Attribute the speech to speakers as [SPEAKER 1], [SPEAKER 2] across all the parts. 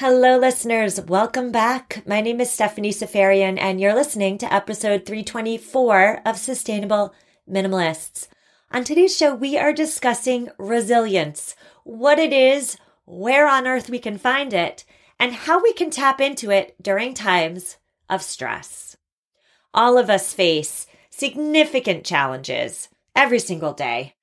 [SPEAKER 1] Hello, listeners. Welcome back. My name is Stephanie Seferian, and you're listening to episode 324 of Sustainable Minimalists. On today's show, we are discussing resilience, what it is, where on earth we can find it, and how we can tap into it during times of stress. All of us face significant challenges every single day.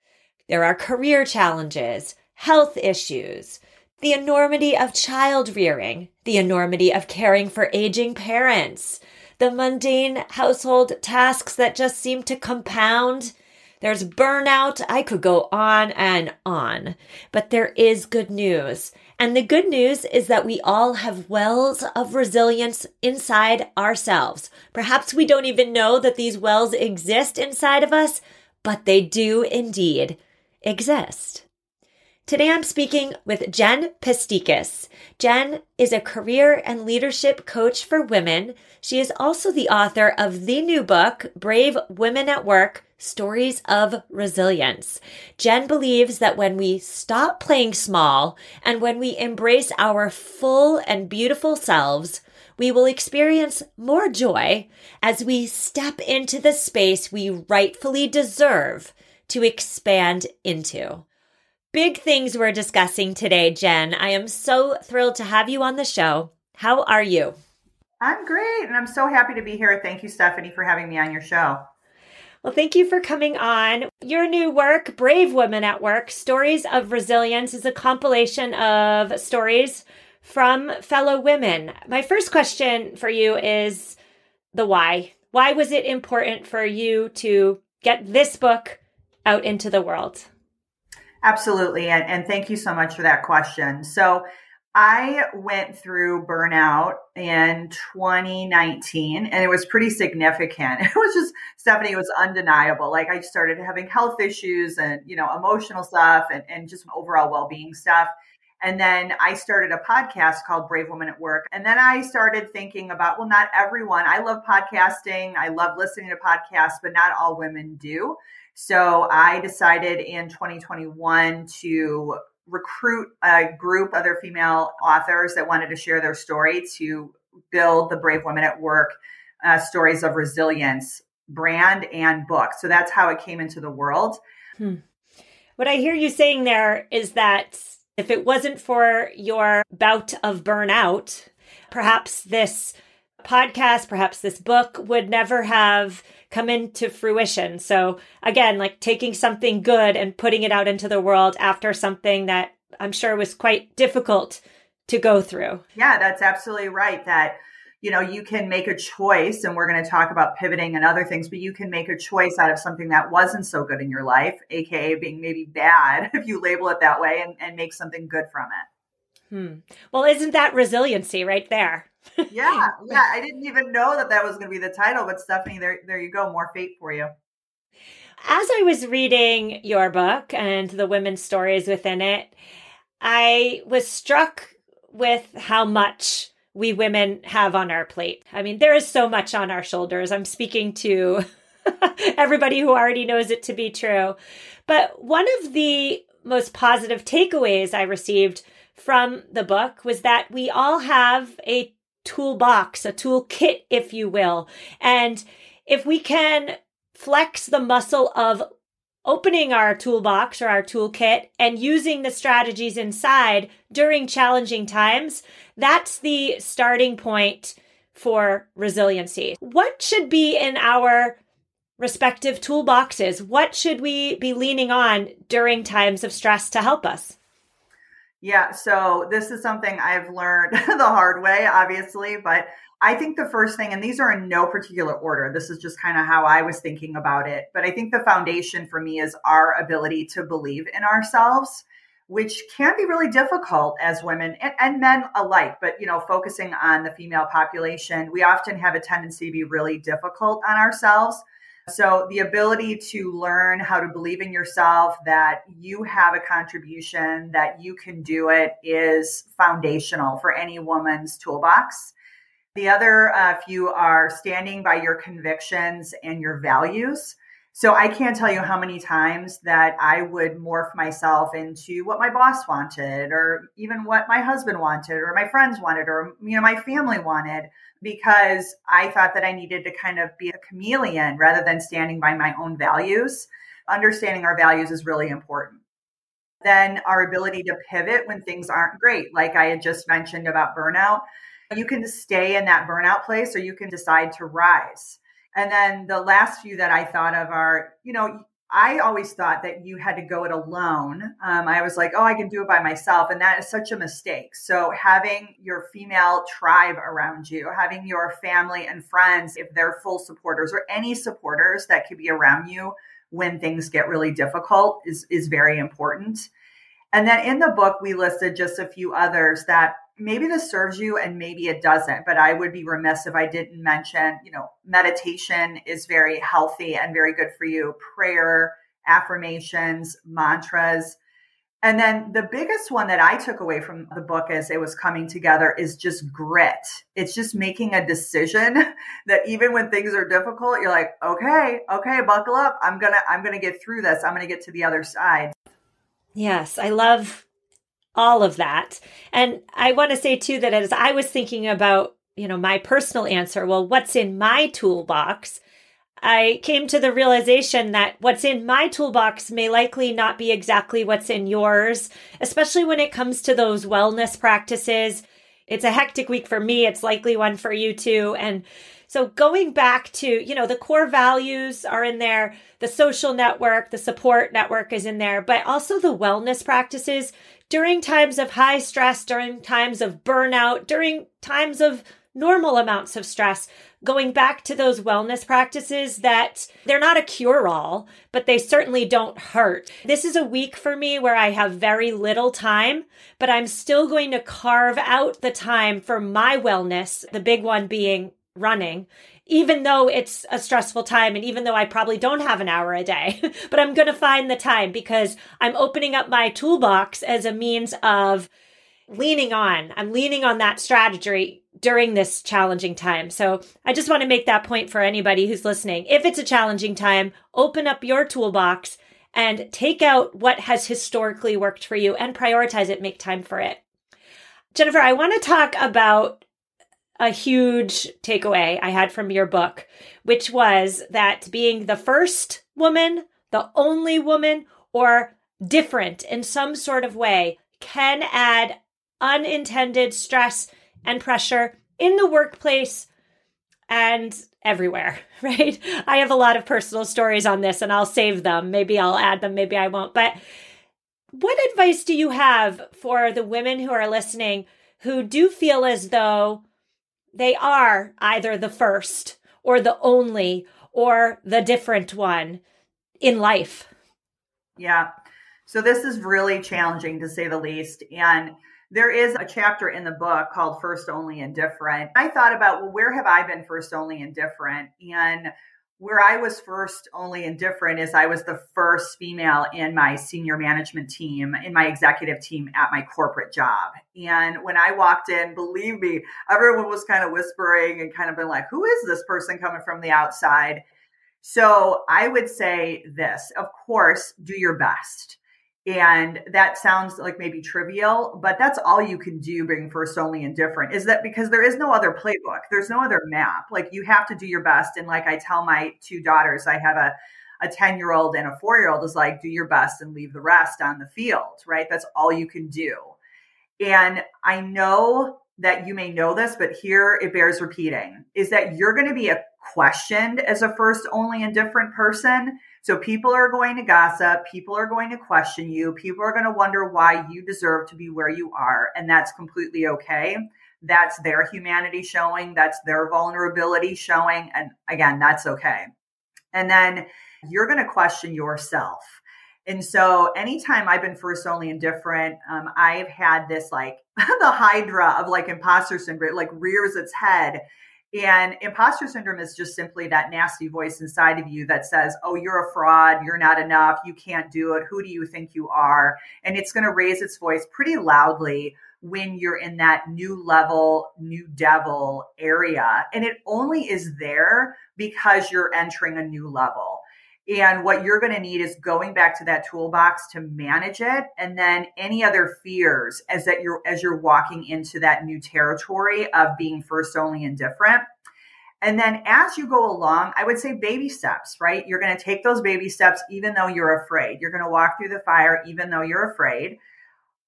[SPEAKER 1] There are career challenges, health issues, the enormity of child rearing, the enormity of caring for aging parents, the mundane household tasks that just seem to compound. There's burnout. I could go on and on, but there is good news. And the good news is that we all have wells of resilience inside ourselves. Perhaps we don't even know that these wells exist inside of us, but they do indeed exist. Today I'm speaking with Jen Pestikas. Jen is a career and leadership coach for women. She is also the author of the new book, Brave Women at Work Stories of Resilience. Jen believes that when we stop playing small and when we embrace our full and beautiful selves, we will experience more joy as we step into the space we rightfully deserve to expand into. Big things we're discussing today, Jen. I am so thrilled to have you on the show. How are you?
[SPEAKER 2] I'm great, and I'm so happy to be here. Thank you, Stephanie, for having me on your show.
[SPEAKER 1] Well, thank you for coming on. Your new work, Brave Women at Work Stories of Resilience, is a compilation of stories from fellow women. My first question for you is the why. Why was it important for you to get this book out into the world?
[SPEAKER 2] Absolutely. And, and thank you so much for that question. So, I went through burnout in 2019 and it was pretty significant. It was just, Stephanie, it was undeniable. Like I started having health issues and, you know, emotional stuff and, and just overall well being stuff. And then I started a podcast called Brave Woman at Work. And then I started thinking about, well, not everyone. I love podcasting. I love listening to podcasts, but not all women do. So I decided in 2021 to recruit a group other female authors that wanted to share their story to build the Brave Women at Work uh, stories of resilience brand and book. So that's how it came into the world. Hmm.
[SPEAKER 1] What I hear you saying there is that if it wasn't for your bout of burnout, perhaps this podcast, perhaps this book would never have come into fruition. So again, like taking something good and putting it out into the world after something that I'm sure was quite difficult to go through.
[SPEAKER 2] Yeah, that's absolutely right. That you know, you can make a choice, and we're going to talk about pivoting and other things, but you can make a choice out of something that wasn't so good in your life, aka being maybe bad, if you label it that way, and, and make something good from it.
[SPEAKER 1] Hmm. Well, isn't that resiliency right there?
[SPEAKER 2] yeah, yeah. I didn't even know that that was going to be the title, but Stephanie, there, there you go. More fate for you.
[SPEAKER 1] As I was reading your book and the women's stories within it, I was struck with how much we women have on our plate. I mean, there is so much on our shoulders. I'm speaking to everybody who already knows it to be true. But one of the most positive takeaways I received from the book was that we all have a toolbox, a toolkit, if you will. And if we can flex the muscle of opening our toolbox or our toolkit and using the strategies inside during challenging times, that's the starting point for resiliency. What should be in our respective toolboxes? What should we be leaning on during times of stress to help us?
[SPEAKER 2] Yeah, so this is something I've learned the hard way, obviously, but I think the first thing, and these are in no particular order, this is just kind of how I was thinking about it, but I think the foundation for me is our ability to believe in ourselves, which can be really difficult as women and, and men alike. But, you know, focusing on the female population, we often have a tendency to be really difficult on ourselves so, the ability to learn how to believe in yourself, that you have a contribution, that you can do it, is foundational for any woman's toolbox. The other uh, few are standing by your convictions and your values. So I can't tell you how many times that I would morph myself into what my boss wanted or even what my husband wanted or my friends wanted or you know my family wanted because I thought that I needed to kind of be a chameleon rather than standing by my own values. Understanding our values is really important. Then our ability to pivot when things aren't great, like I had just mentioned about burnout. You can stay in that burnout place or you can decide to rise. And then the last few that I thought of are, you know, I always thought that you had to go it alone. Um, I was like, oh, I can do it by myself. And that is such a mistake. So, having your female tribe around you, having your family and friends, if they're full supporters or any supporters that could be around you when things get really difficult, is, is very important. And then in the book, we listed just a few others that maybe this serves you and maybe it doesn't but i would be remiss if i didn't mention you know meditation is very healthy and very good for you. Prayer affirmations mantras. And then the biggest one that i took away from the book as it was coming together is just grit. It's just making a decision that even when things are difficult you're like okay okay buckle up. I'm gonna i'm gonna get through this. I'm gonna get to the other side.
[SPEAKER 1] Yes i love all of that. And I want to say too that as I was thinking about, you know, my personal answer, well, what's in my toolbox? I came to the realization that what's in my toolbox may likely not be exactly what's in yours, especially when it comes to those wellness practices. It's a hectic week for me. It's likely one for you too. And so going back to, you know, the core values are in there, the social network, the support network is in there, but also the wellness practices during times of high stress, during times of burnout, during times of normal amounts of stress, going back to those wellness practices that they're not a cure all, but they certainly don't hurt. This is a week for me where I have very little time, but I'm still going to carve out the time for my wellness, the big one being running even though it's a stressful time and even though I probably don't have an hour a day, but I'm going to find the time because I'm opening up my toolbox as a means of leaning on. I'm leaning on that strategy during this challenging time. So I just want to make that point for anybody who's listening. If it's a challenging time, open up your toolbox and take out what has historically worked for you and prioritize it, make time for it. Jennifer, I want to talk about a huge takeaway I had from your book, which was that being the first woman, the only woman, or different in some sort of way can add unintended stress and pressure in the workplace and everywhere, right? I have a lot of personal stories on this and I'll save them. Maybe I'll add them, maybe I won't. But what advice do you have for the women who are listening who do feel as though they are either the first or the only or the different one in life.
[SPEAKER 2] Yeah. So this is really challenging to say the least. And there is a chapter in the book called First Only and Different. I thought about, well, where have I been first only and different? And where I was first only and different is I was the first female in my senior management team, in my executive team at my corporate job. And when I walked in, believe me, everyone was kind of whispering and kind of been like, who is this person coming from the outside? So I would say this of course, do your best. And that sounds like maybe trivial, but that's all you can do being first only and different is that because there is no other playbook, there's no other map. Like you have to do your best. And like I tell my two daughters, I have a a 10 year old and a four year old is like, do your best and leave the rest on the field, right? That's all you can do. And I know that you may know this, but here it bears repeating is that you're going to be questioned as a first only and different person so people are going to gossip, people are going to question you, people are going to wonder why you deserve to be where you are, and that's completely okay. That's their humanity showing, that's their vulnerability showing, and again, that's okay. And then you're going to question yourself. And so, anytime I've been first only indifferent, um, I've had this like the hydra of like imposter syndrome, like rears its head and imposter syndrome is just simply that nasty voice inside of you that says, Oh, you're a fraud. You're not enough. You can't do it. Who do you think you are? And it's going to raise its voice pretty loudly when you're in that new level, new devil area. And it only is there because you're entering a new level. And what you're going to need is going back to that toolbox to manage it. And then any other fears as that you're, as you're walking into that new territory of being first only and different. And then as you go along, I would say baby steps, right? You're going to take those baby steps, even though you're afraid. You're going to walk through the fire, even though you're afraid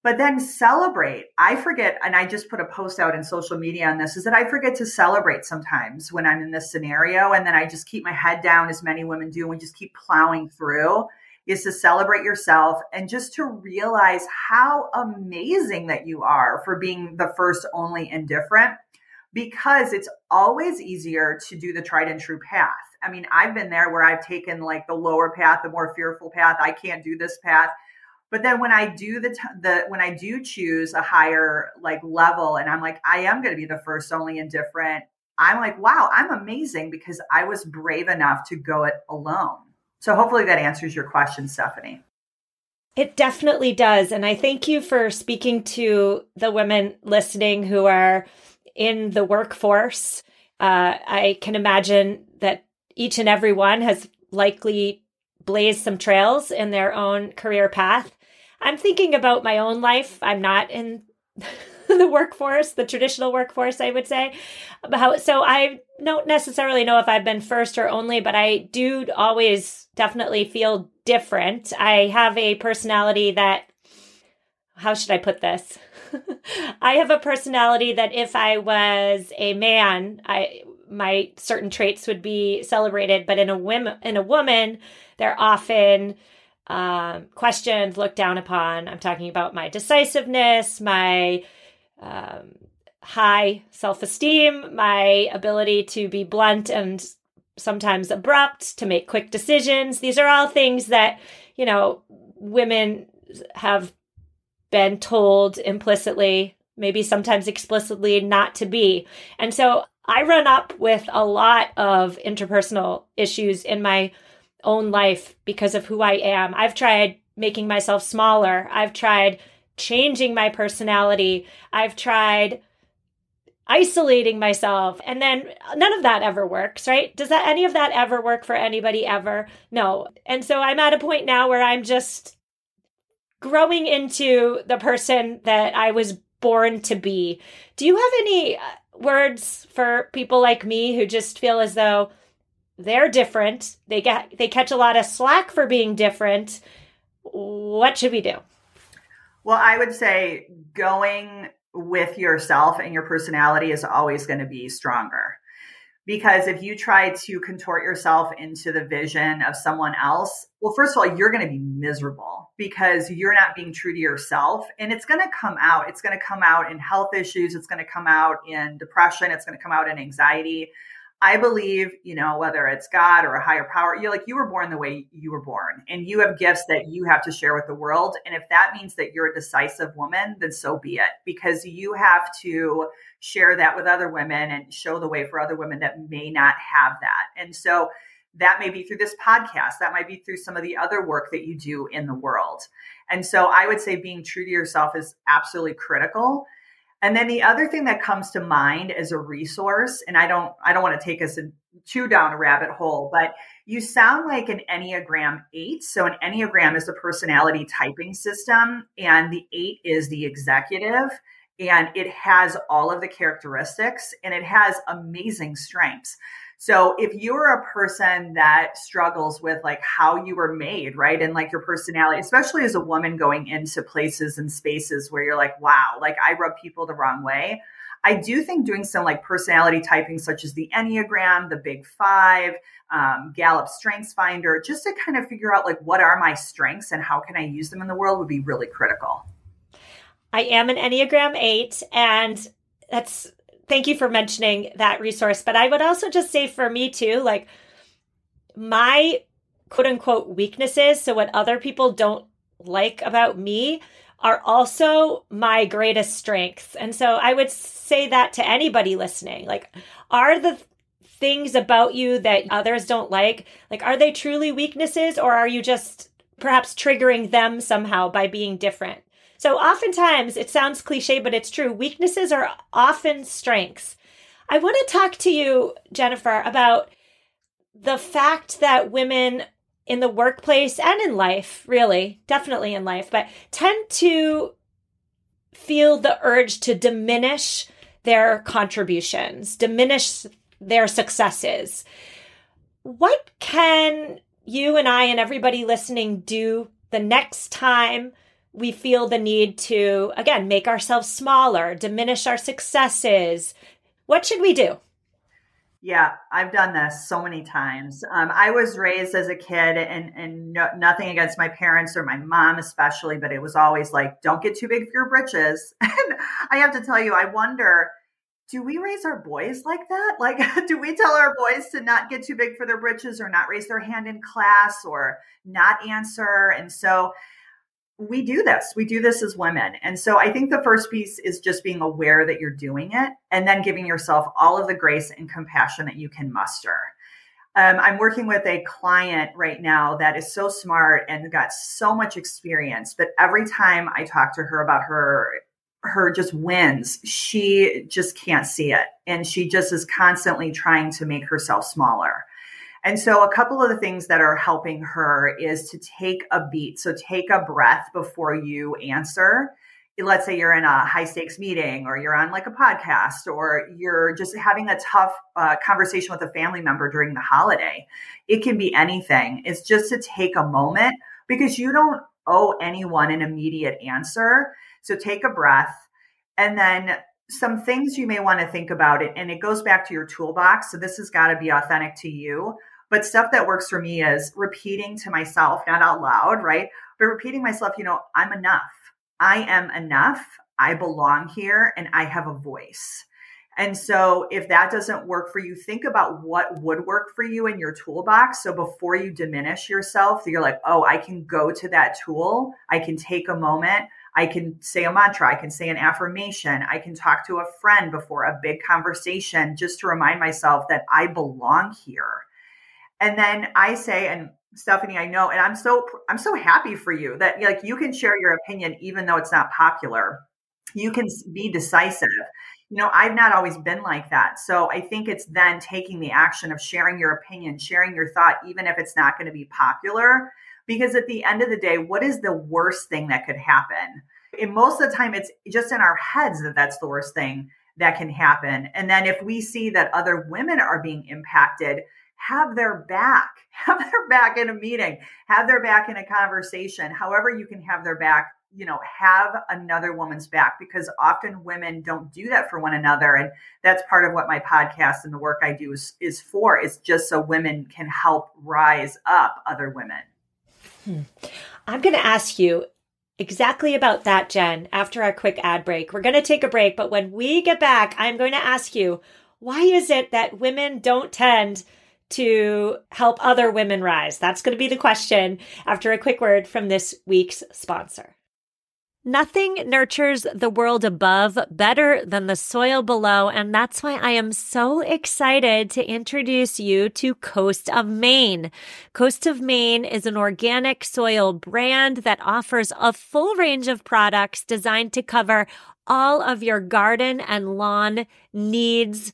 [SPEAKER 2] but then celebrate. I forget, and I just put a post out in social media on this, is that I forget to celebrate sometimes when I'm in this scenario. And then I just keep my head down, as many women do, and we just keep plowing through. Is to celebrate yourself and just to realize how amazing that you are for being the first, only, and different because it's always easier to do the tried and true path. I mean, I've been there where I've taken like the lower path, the more fearful path. I can't do this path but then when i do the t- the when i do choose a higher like level and i'm like i am going to be the first only and different i'm like wow i'm amazing because i was brave enough to go it alone. So hopefully that answers your question stephanie.
[SPEAKER 1] It definitely does and i thank you for speaking to the women listening who are in the workforce. Uh, i can imagine that each and every one has likely blazed some trails in their own career path I'm thinking about my own life. I'm not in the workforce, the traditional workforce, I would say. About, so I don't necessarily know if I've been first or only, but I do always definitely feel different. I have a personality that, how should I put this? I have a personality that if I was a man, I my certain traits would be celebrated, but in a women in a woman, they're often um, questioned, looked down upon. I'm talking about my decisiveness, my um, high self esteem, my ability to be blunt and sometimes abrupt, to make quick decisions. These are all things that, you know, women have been told implicitly, maybe sometimes explicitly, not to be. And so I run up with a lot of interpersonal issues in my own life because of who I am. I've tried making myself smaller. I've tried changing my personality. I've tried isolating myself and then none of that ever works right does that any of that ever work for anybody ever no and so i'm at a point now where i'm just growing into the person that i was born to be do you have any uh, words for people like me who just feel as though they're different. They get they catch a lot of slack for being different. What should we do?
[SPEAKER 2] Well, I would say going with yourself and your personality is always going to be stronger. Because if you try to contort yourself into the vision of someone else, well, first of all, you're going to be miserable because you're not being true to yourself. And it's going to come out. It's going to come out in health issues. It's going to come out in depression. It's going to come out in anxiety. I believe, you know, whether it's God or a higher power, you're like, you were born the way you were born and you have gifts that you have to share with the world. And if that means that you're a decisive woman, then so be it, because you have to share that with other women and show the way for other women that may not have that. And so that may be through this podcast, that might be through some of the other work that you do in the world. And so I would say being true to yourself is absolutely critical and then the other thing that comes to mind as a resource, and I don't I don't want to take us too down a rabbit hole, but you sound like an Enneagram 8. So an Enneagram is a personality typing system and the 8 is the executive and it has all of the characteristics and it has amazing strengths. So if you're a person that struggles with like how you were made, right? And like your personality, especially as a woman going into places and spaces where you're like, wow, like I rub people the wrong way. I do think doing some like personality typing, such as the Enneagram, the Big Five, um, Gallup Strengths Finder, just to kind of figure out like what are my strengths and how can I use them in the world would be really critical.
[SPEAKER 1] I am an Enneagram 8, and that's thank you for mentioning that resource. But I would also just say for me too, like my quote unquote weaknesses, so what other people don't like about me, are also my greatest strengths. And so I would say that to anybody listening. Like, are the things about you that others don't like, like, are they truly weaknesses or are you just perhaps triggering them somehow by being different? So oftentimes it sounds cliche, but it's true. Weaknesses are often strengths. I want to talk to you, Jennifer, about the fact that women in the workplace and in life, really, definitely in life, but tend to feel the urge to diminish their contributions, diminish their successes. What can you and I and everybody listening do the next time we feel the need to, again, make ourselves smaller, diminish our successes? What should we do?
[SPEAKER 2] Yeah, I've done this so many times. Um, I was raised as a kid, and and no, nothing against my parents or my mom especially, but it was always like, "Don't get too big for your britches." And I have to tell you, I wonder, do we raise our boys like that? Like, do we tell our boys to not get too big for their britches, or not raise their hand in class, or not answer? And so we do this. We do this as women. And so I think the first piece is just being aware that you're doing it and then giving yourself all of the grace and compassion that you can muster. Um, I'm working with a client right now that is so smart and got so much experience, but every time I talk to her about her her just wins, she just can't see it. And she just is constantly trying to make herself smaller. And so, a couple of the things that are helping her is to take a beat. So, take a breath before you answer. Let's say you're in a high stakes meeting or you're on like a podcast or you're just having a tough uh, conversation with a family member during the holiday. It can be anything. It's just to take a moment because you don't owe anyone an immediate answer. So, take a breath and then some things you may want to think about it and it goes back to your toolbox so this has got to be authentic to you but stuff that works for me is repeating to myself, not out loud, right? But repeating myself, you know, I'm enough. I am enough. I belong here and I have a voice. And so, if that doesn't work for you, think about what would work for you in your toolbox. So, before you diminish yourself, you're like, oh, I can go to that tool. I can take a moment. I can say a mantra. I can say an affirmation. I can talk to a friend before a big conversation just to remind myself that I belong here. And then I say, and Stephanie, I know, and I'm so I'm so happy for you that like you can share your opinion even though it's not popular. You can be decisive. You know, I've not always been like that. So I think it's then taking the action of sharing your opinion, sharing your thought, even if it's not going to be popular. Because at the end of the day, what is the worst thing that could happen? And most of the time, it's just in our heads that that's the worst thing that can happen. And then if we see that other women are being impacted, have their back, have their back in a meeting, have their back in a conversation, however you can have their back, you know, have another woman's back because often women don't do that for one another. And that's part of what my podcast and the work I do is, is for, is just so women can help rise up other women.
[SPEAKER 1] Hmm. I'm going to ask you exactly about that, Jen, after our quick ad break. We're going to take a break, but when we get back, I'm going to ask you, why is it that women don't tend to help other women rise? That's going to be the question after a quick word from this week's sponsor. Nothing nurtures the world above better than the soil below. And that's why I am so excited to introduce you to Coast of Maine. Coast of Maine is an organic soil brand that offers a full range of products designed to cover all of your garden and lawn needs.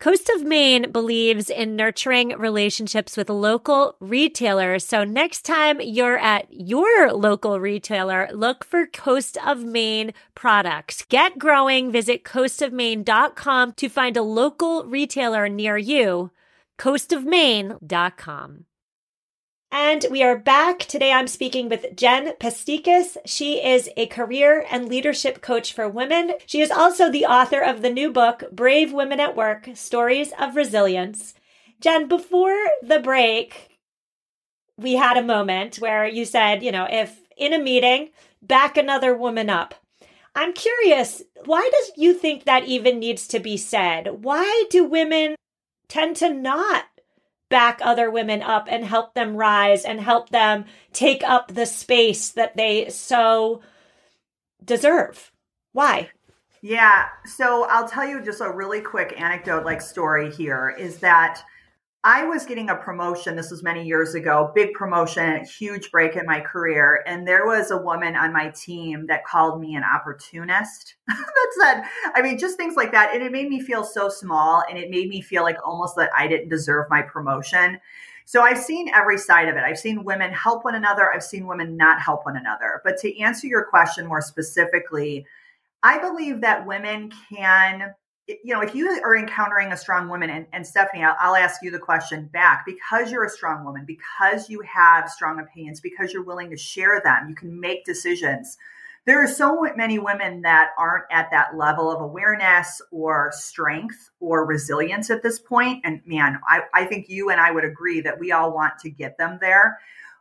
[SPEAKER 1] Coast of Maine believes in nurturing relationships with local retailers. So next time you're at your local retailer, look for Coast of Maine products. Get growing. Visit coastofmaine.com to find a local retailer near you. coastofmaine.com. And we are back. Today I'm speaking with Jen Pestikas. She is a career and leadership coach for women. She is also the author of the new book, Brave Women at Work Stories of Resilience. Jen, before the break, we had a moment where you said, you know, if in a meeting, back another woman up. I'm curious, why does you think that even needs to be said? Why do women tend to not back other women up and help them rise and help them take up the space that they so deserve? Why?
[SPEAKER 2] Yeah. So I'll tell you just a really quick anecdote like story here is that I was getting a promotion. This was many years ago, big promotion, huge break in my career. And there was a woman on my team that called me an opportunist. that said, I mean, just things like that. And it made me feel so small and it made me feel like almost that I didn't deserve my promotion. So I've seen every side of it. I've seen women help one another, I've seen women not help one another. But to answer your question more specifically, I believe that women can you know, if you are encountering a strong woman, and, and Stephanie, I'll, I'll, ask you the question back because you're a strong woman, because you have strong opinions, because you're willing to share them, you can make decisions. There are so many women that aren't at that level of awareness or strength or resilience at this point. And man, I, I think you and I would agree that we all want to get them there.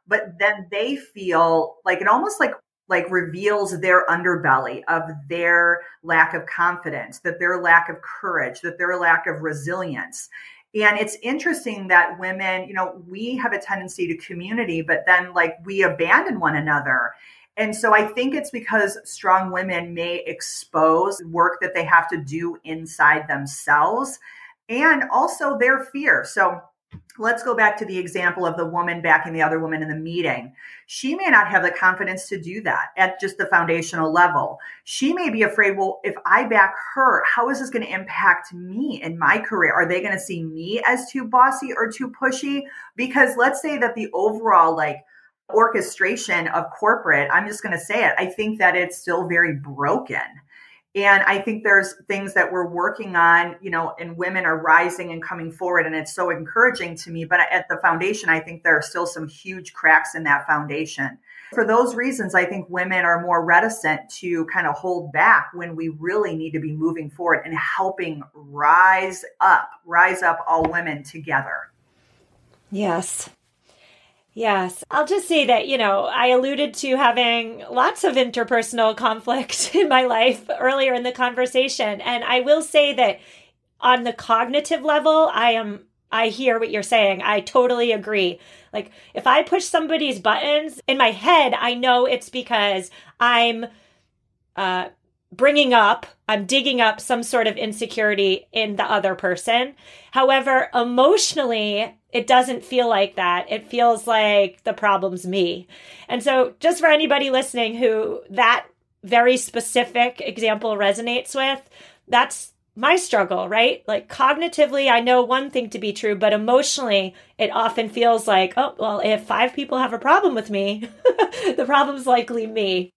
[SPEAKER 2] But then they feel like it almost like like reveals their underbelly of their lack of confidence, that their lack of courage, that their lack of resilience. And it's interesting that women, you know, we have a tendency to community, but then like we abandon one another. And so I think it's because strong women may expose work that they have to do inside themselves and also their fear. So let's go back to the example of the woman backing the other woman in the meeting. She may not have the confidence to do that at just the foundational level. She may be afraid, well, if I back her, how is this going to impact me in my career? Are they going to see me as too bossy or too pushy? Because let's say that the overall, like, orchestration of corporate, I'm just going to say it, I think that it's still very broken and i think there's things that we're working on you know and women are rising and coming forward and it's so encouraging to me but at the foundation i think there are still some huge cracks in that foundation. For those reasons i think women are more reticent to kind of hold back when we really need to be moving forward and helping rise up rise up all women together.
[SPEAKER 1] Yes Yes. I'll just say that, you know, I alluded to having lots of interpersonal conflict in my life earlier in the conversation. And I will say that on the cognitive level, I am, I hear what you're saying. I totally agree. Like, if I push somebody's buttons in my head, I know it's because I'm, uh, bringing up, I'm digging up some sort of insecurity in the other person. However, emotionally, it doesn't feel like that. It feels like the problem's me. And so, just for anybody listening who that very specific example resonates with, that's my struggle, right? Like cognitively, I know one thing to be true, but emotionally, it often feels like, oh, well, if five people have a problem with me, the problem's likely me.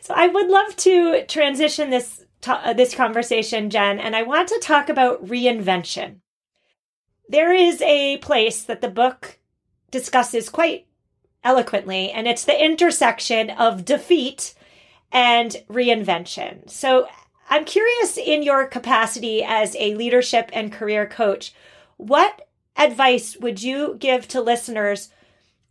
[SPEAKER 1] So I would love to transition this to- uh, this conversation, Jen, and I want to talk about reinvention there is a place that the book discusses quite eloquently, and it's the intersection of defeat and reinvention. So I'm curious in your capacity as a leadership and career coach, what advice would you give to listeners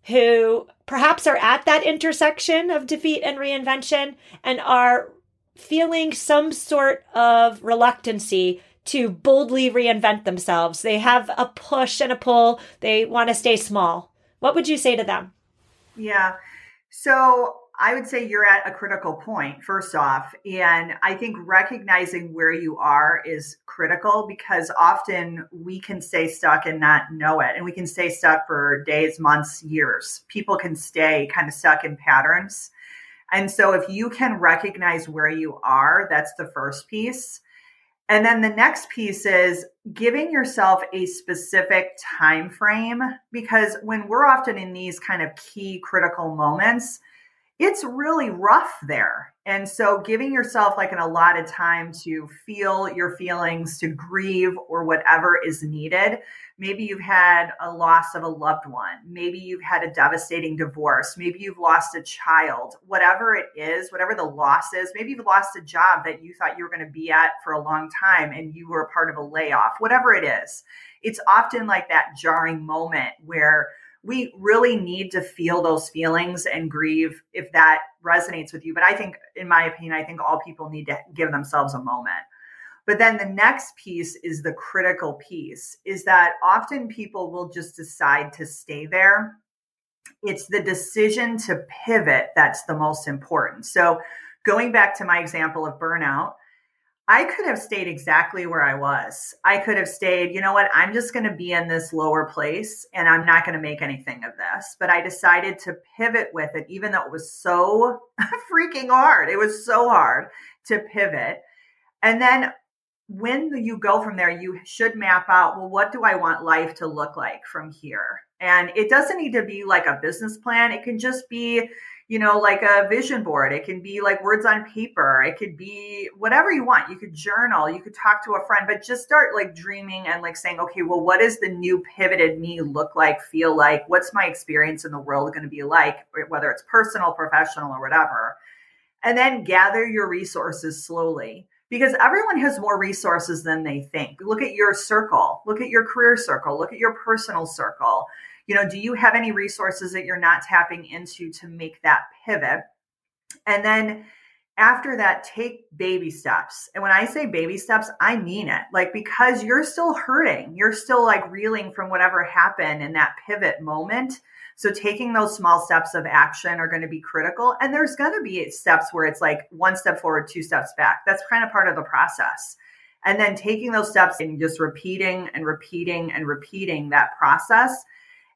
[SPEAKER 1] who perhaps are at that intersection of defeat and reinvention and are feeling some sort of reluctancy to boldly reinvent themselves. They have a push and a pull. They want to stay small. What would you say to them?
[SPEAKER 2] Yeah. So I would say you're at a critical point, first off. And I think recognizing where you are is critical because often we can stay stuck and not know it. And we can stay stuck for days, months, years. People can stay kind of stuck in patterns. And so if you can recognize where you are, that's the first piece. And then the next piece is giving yourself a specific time frame because when we're often in these kind of key critical moments, it's really rough there. And so giving yourself like an allotted time to feel your feelings, to grieve or whatever is needed. Maybe you've had a loss of a loved one. Maybe you've had a devastating divorce. Maybe you've lost a child. Whatever it is, whatever the loss is, maybe you've lost a job that you thought you were going to be at for a long time and you were a part of a layoff. Whatever it is, it's often like that jarring moment where we really need to feel those feelings and grieve if that resonates with you. But I think, in my opinion, I think all people need to give themselves a moment. But then the next piece is the critical piece is that often people will just decide to stay there. It's the decision to pivot that's the most important. So going back to my example of burnout, I could have stayed exactly where I was. I could have stayed, you know what, I'm just going to be in this lower place and I'm not going to make anything of this. But I decided to pivot with it, even though it was so freaking hard. It was so hard to pivot. And then when you go from there, you should map out, well, what do I want life to look like from here? And it doesn't need to be like a business plan. It can just be, you know, like a vision board. It can be like words on paper. It could be whatever you want. You could journal, you could talk to a friend, but just start like dreaming and like saying, okay, well, what does the new pivoted me look like, feel like? What's my experience in the world going to be like, whether it's personal, professional, or whatever? And then gather your resources slowly because everyone has more resources than they think. Look at your circle, look at your career circle, look at your personal circle. You know, do you have any resources that you're not tapping into to make that pivot? And then after that, take baby steps. And when I say baby steps, I mean it. Like, because you're still hurting, you're still like reeling from whatever happened in that pivot moment so taking those small steps of action are going to be critical. And there's going to be steps where it's like one step forward, two steps back. That's kind of part of the process. And then taking those steps and just repeating and repeating and repeating that process.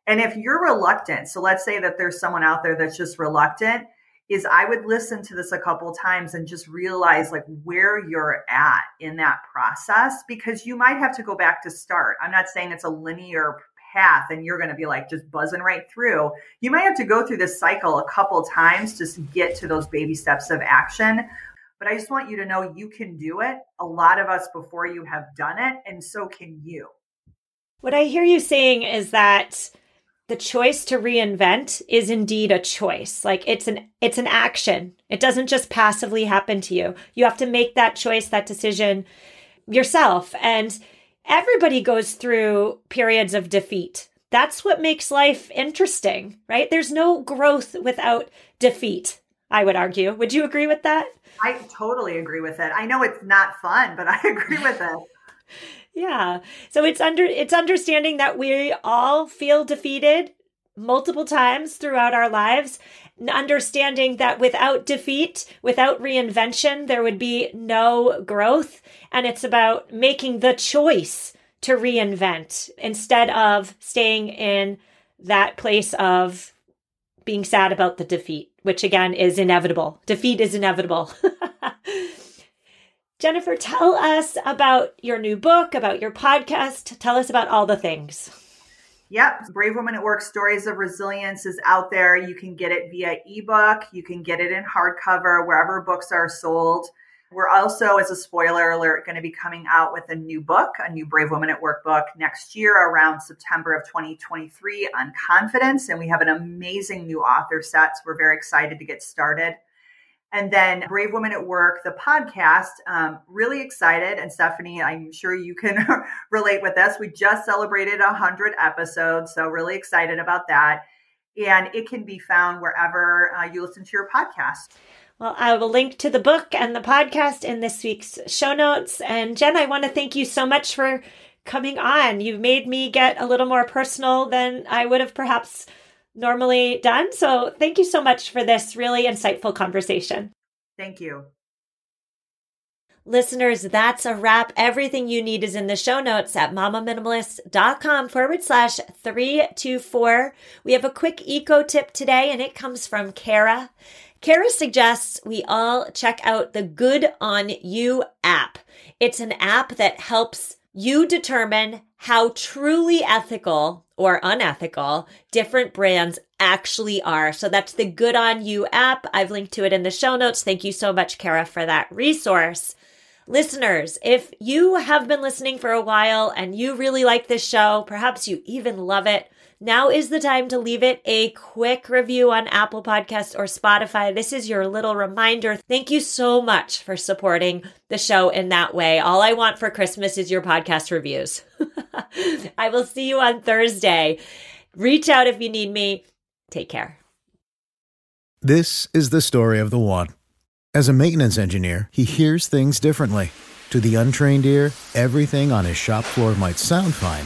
[SPEAKER 2] And if you're reluctant, so let's say that there's someone out there that's just reluctant, is I would listen to this a couple times and just realize like where you're at in that process because you might have to go back to start. I'm not saying it's a linear path and you're going to be like just buzzing right through. You might have to go through this cycle a couple times to get to those baby steps of action. But I just want you to know you can do it. A lot of us before you have done it, and so can you.
[SPEAKER 1] What I hear you saying is that the choice to reinvent is indeed a choice like it's an it's an action it doesn't just passively happen to you you have to make that choice that decision yourself and everybody goes through periods of defeat. That's what makes life interesting, right? There's no growth without defeat, I would argue. Would you agree with that?
[SPEAKER 2] I totally agree with it. I know it's not fun, but I agree with it.
[SPEAKER 1] Yeah. So it's under it's understanding that we all feel defeated multiple times throughout our lives understanding that without defeat, without reinvention, there would be no growth. And it's about making the choice to reinvent instead of staying in that place of being sad about the defeat, which again is inevitable. Defeat is inevitable. Jennifer, tell us about your new book, about your podcast. Tell us about all the things.
[SPEAKER 2] Yep. Brave Women at Work Stories of Resilience is out there. You can get it via ebook. You can get it in hardcover wherever books are sold. We're also, as a spoiler alert, going to be coming out with a new book, a new Brave Women at Work book next year around September of 2023 on confidence. And we have an amazing new author set. So we're very excited to get started. And then Brave Women at Work, the podcast, um, really excited. And Stephanie, I'm sure you can relate with this. We just celebrated 100 episodes. So, really excited about that. And it can be found wherever uh, you listen to your podcast.
[SPEAKER 1] Well, I will link to the book and the podcast in this week's show notes. And Jen, I want to thank you so much for coming on. You've made me get a little more personal than I would have perhaps normally done. So thank you so much for this really insightful conversation.
[SPEAKER 2] Thank you.
[SPEAKER 1] Listeners, that's a wrap. Everything you need is in the show notes at mamaminimalist.com forward slash 324. We have a quick eco tip today, and it comes from Kara. Kara suggests we all check out the Good on You app. It's an app that helps you determine how truly ethical or unethical different brands actually are. So that's the Good On You app. I've linked to it in the show notes. Thank you so much, Kara, for that resource. Listeners, if you have been listening for a while and you really like this show, perhaps you even love it, now is the time to leave it a quick review on Apple Podcasts or Spotify. This is your little reminder. Thank you so much for supporting the show in that way. All I want for Christmas is your podcast reviews. I will see you on Thursday. Reach out if you need me. Take care.
[SPEAKER 3] This is the story of the one. As a maintenance engineer, he hears things differently. To the untrained ear, everything on his shop floor might sound fine